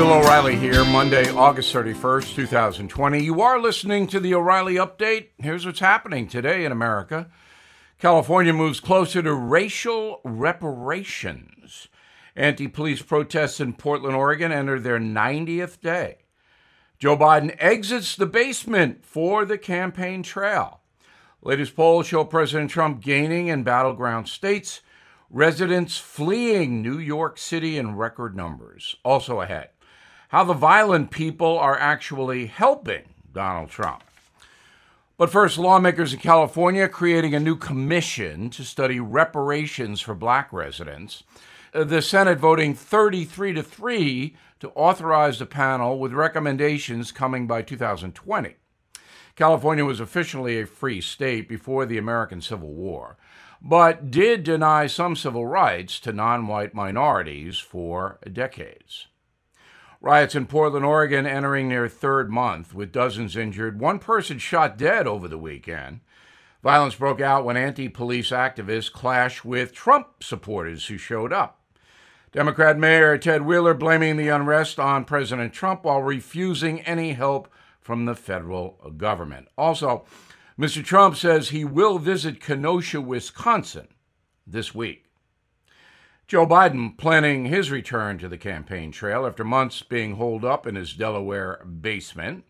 Bill O'Reilly here, Monday, August 31st, 2020. You are listening to the O'Reilly Update. Here's what's happening today in America California moves closer to racial reparations. Anti police protests in Portland, Oregon enter their 90th day. Joe Biden exits the basement for the campaign trail. Latest polls show President Trump gaining in battleground states, residents fleeing New York City in record numbers. Also ahead, how the violent people are actually helping Donald Trump. But first, lawmakers in California creating a new commission to study reparations for black residents. Uh, the Senate voting 33 to 3 to authorize the panel with recommendations coming by 2020. California was officially a free state before the American Civil War, but did deny some civil rights to non white minorities for decades. Riots in Portland, Oregon entering their third month, with dozens injured, one person shot dead over the weekend. Violence broke out when anti police activists clashed with Trump supporters who showed up. Democrat Mayor Ted Wheeler blaming the unrest on President Trump while refusing any help from the federal government. Also, Mr. Trump says he will visit Kenosha, Wisconsin this week. Joe Biden planning his return to the campaign trail after months being holed up in his Delaware basement.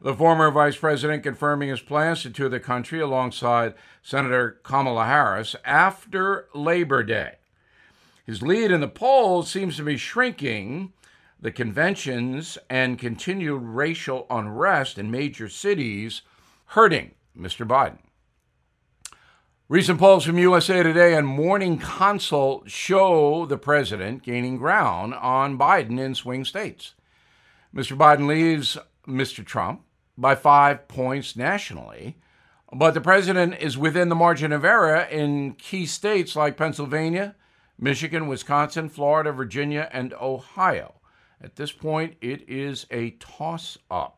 The former vice president confirming his plans to tour the country alongside Senator Kamala Harris after Labor Day. His lead in the polls seems to be shrinking. The conventions and continued racial unrest in major cities hurting Mr. Biden. Recent polls from USA Today and Morning Consult show the president gaining ground on Biden in swing states. Mr. Biden leads Mr. Trump by five points nationally, but the president is within the margin of error in key states like Pennsylvania, Michigan, Wisconsin, Florida, Virginia, and Ohio. At this point, it is a toss up.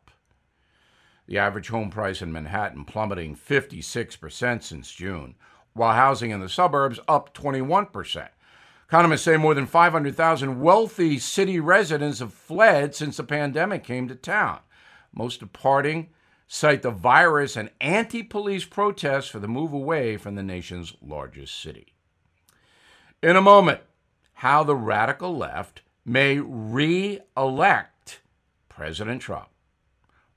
The average home price in Manhattan plummeting 56% since June, while housing in the suburbs up 21%. Economists say more than 500,000 wealthy city residents have fled since the pandemic came to town. Most departing cite the virus and anti police protests for the move away from the nation's largest city. In a moment, how the radical left may re elect President Trump.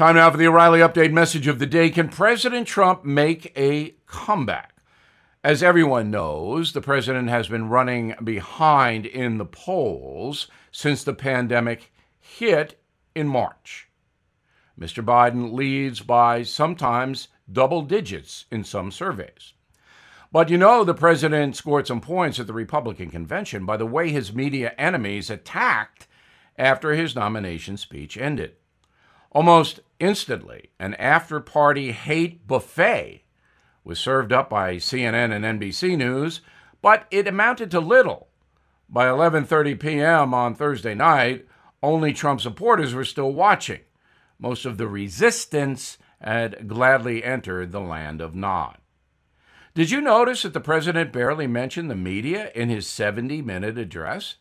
Time now for the O'Reilly Update message of the day. Can President Trump make a comeback? As everyone knows, the president has been running behind in the polls since the pandemic hit in March. Mr. Biden leads by sometimes double digits in some surveys. But you know, the president scored some points at the Republican convention by the way his media enemies attacked after his nomination speech ended. Almost instantly, an after party hate buffet was served up by CNN and NBC News, but it amounted to little. By 11:30 p.m. on Thursday night, only Trump supporters were still watching. Most of the resistance had gladly entered the land of Nod. Did you notice that the president barely mentioned the media in his 70 minute address?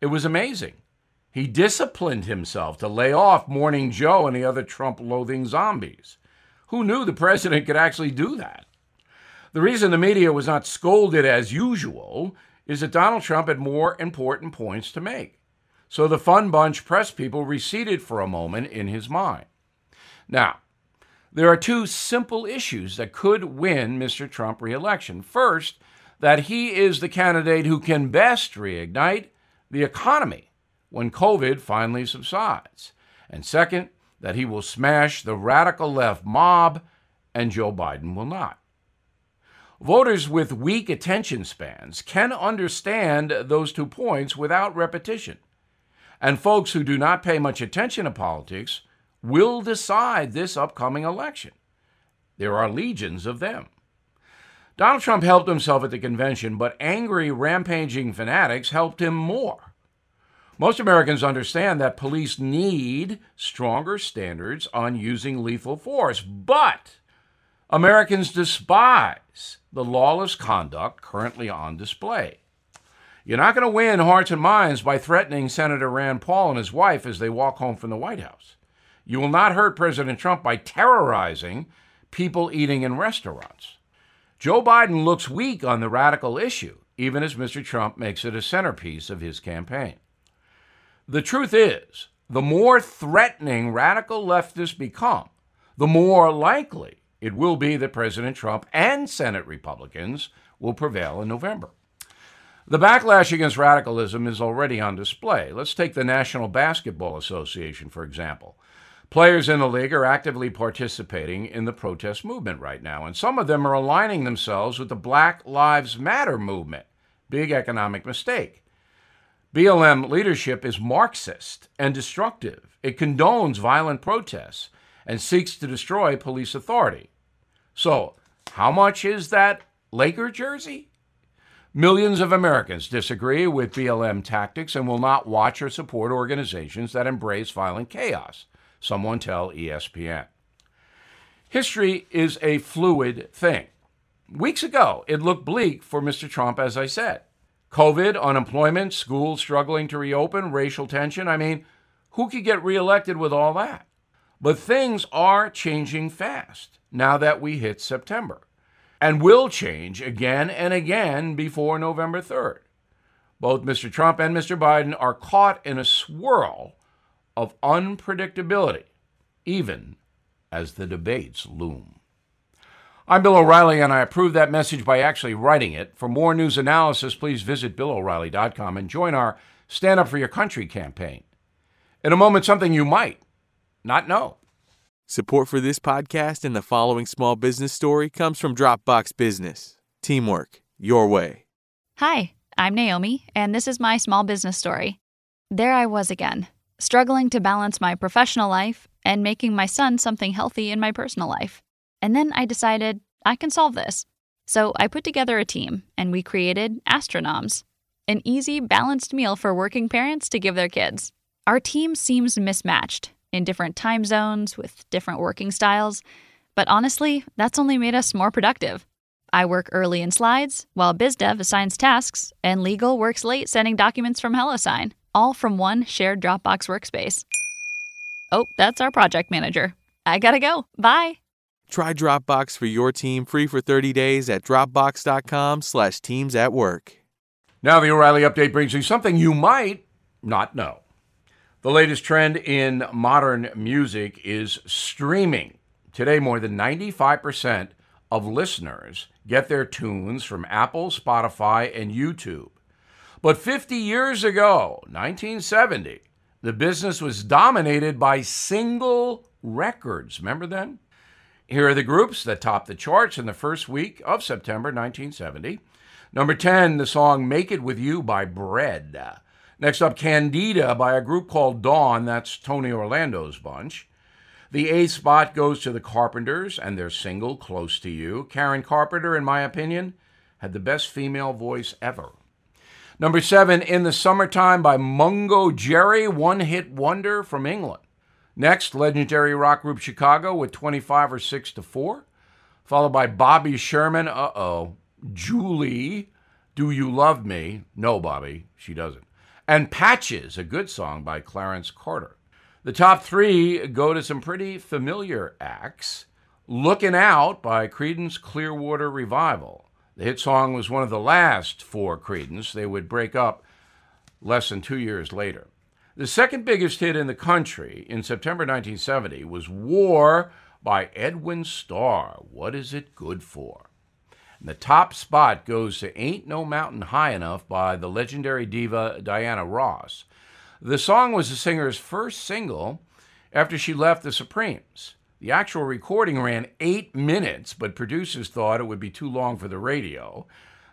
It was amazing. He disciplined himself to lay off Morning Joe and the other Trump loathing zombies. Who knew the president could actually do that? The reason the media was not scolded as usual is that Donald Trump had more important points to make. So the fun bunch press people receded for a moment in his mind. Now, there are two simple issues that could win Mr. Trump reelection. First, that he is the candidate who can best reignite the economy when COVID finally subsides. And second, that he will smash the radical left mob and Joe Biden will not. Voters with weak attention spans can understand those two points without repetition. And folks who do not pay much attention to politics will decide this upcoming election. There are legions of them. Donald Trump helped himself at the convention, but angry, rampaging fanatics helped him more. Most Americans understand that police need stronger standards on using lethal force, but Americans despise the lawless conduct currently on display. You're not going to win hearts and minds by threatening Senator Rand Paul and his wife as they walk home from the White House. You will not hurt President Trump by terrorizing people eating in restaurants. Joe Biden looks weak on the radical issue, even as Mr. Trump makes it a centerpiece of his campaign. The truth is, the more threatening radical leftists become, the more likely it will be that President Trump and Senate Republicans will prevail in November. The backlash against radicalism is already on display. Let's take the National Basketball Association, for example. Players in the league are actively participating in the protest movement right now, and some of them are aligning themselves with the Black Lives Matter movement. Big economic mistake. BLM leadership is Marxist and destructive. It condones violent protests and seeks to destroy police authority. So, how much is that Laker jersey? Millions of Americans disagree with BLM tactics and will not watch or support organizations that embrace violent chaos. Someone tell ESPN. History is a fluid thing. Weeks ago, it looked bleak for Mr. Trump, as I said. COVID, unemployment, schools struggling to reopen, racial tension. I mean, who could get reelected with all that? But things are changing fast now that we hit September and will change again and again before November 3rd. Both Mr. Trump and Mr. Biden are caught in a swirl of unpredictability, even as the debates loom. I'm Bill O'Reilly, and I approve that message by actually writing it. For more news analysis, please visit BillO'Reilly.com and join our Stand Up for Your Country campaign. In a moment, something you might not know. Support for this podcast and the following small business story comes from Dropbox Business. Teamwork, your way. Hi, I'm Naomi, and this is my small business story. There I was again struggling to balance my professional life and making my son something healthy in my personal life. And then I decided I can solve this. So I put together a team and we created Astronoms, an easy, balanced meal for working parents to give their kids. Our team seems mismatched in different time zones with different working styles, but honestly, that's only made us more productive. I work early in slides, while BizDev assigns tasks, and legal works late sending documents from HelloSign all from one shared Dropbox workspace. Oh, that's our project manager. I gotta go. Bye. Try Dropbox for your team free for 30 days at dropbox.com slash teams at work. Now the O'Reilly Update brings you something you might not know. The latest trend in modern music is streaming. Today, more than 95% of listeners get their tunes from Apple, Spotify, and YouTube. But 50 years ago, 1970, the business was dominated by single records. Remember then? Here are the groups that topped the charts in the first week of September 1970. Number 10, the song Make It With You by Bread. Next up, Candida by a group called Dawn. That's Tony Orlando's bunch. The eighth spot goes to the Carpenters and their single, Close to You. Karen Carpenter, in my opinion, had the best female voice ever. Number seven, In the Summertime by Mungo Jerry, one hit wonder from England. Next, legendary rock group Chicago with 25 or 6 to 4. Followed by Bobby Sherman, uh oh, Julie, Do You Love Me? No, Bobby, she doesn't. And Patches, a good song by Clarence Carter. The top three go to some pretty familiar acts. Looking Out by Creedence Clearwater Revival. The hit song was one of the last for Creedence. They would break up less than two years later. The second biggest hit in the country in September 1970 was War by Edwin Starr. What is it good for? And the top spot goes to Ain't No Mountain High Enough by the legendary diva Diana Ross. The song was the singer's first single after she left the Supremes. The actual recording ran eight minutes, but producers thought it would be too long for the radio.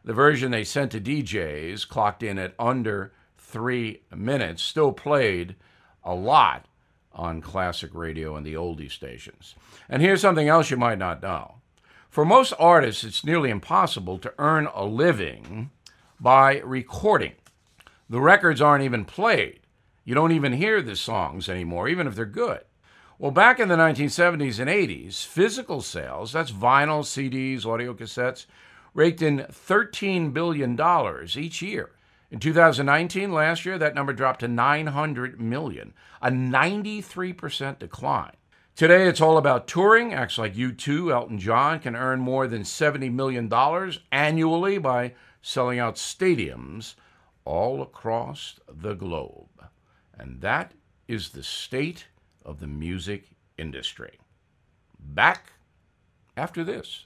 The version they sent to DJs clocked in at under three minutes, still played a lot on classic radio and the oldie stations. And here's something else you might not know. For most artists, it's nearly impossible to earn a living by recording. The records aren't even played. You don't even hear the songs anymore, even if they're good. Well, back in the 1970s and 80s, physical sales, that's vinyl, CDs, audio cassettes, raked in $13 billion each year. In 2019, last year, that number dropped to 900 million, a 93% decline. Today, it's all about touring. Acts like U2, Elton John can earn more than $70 million annually by selling out stadiums all across the globe. And that is the state of the music industry. Back after this.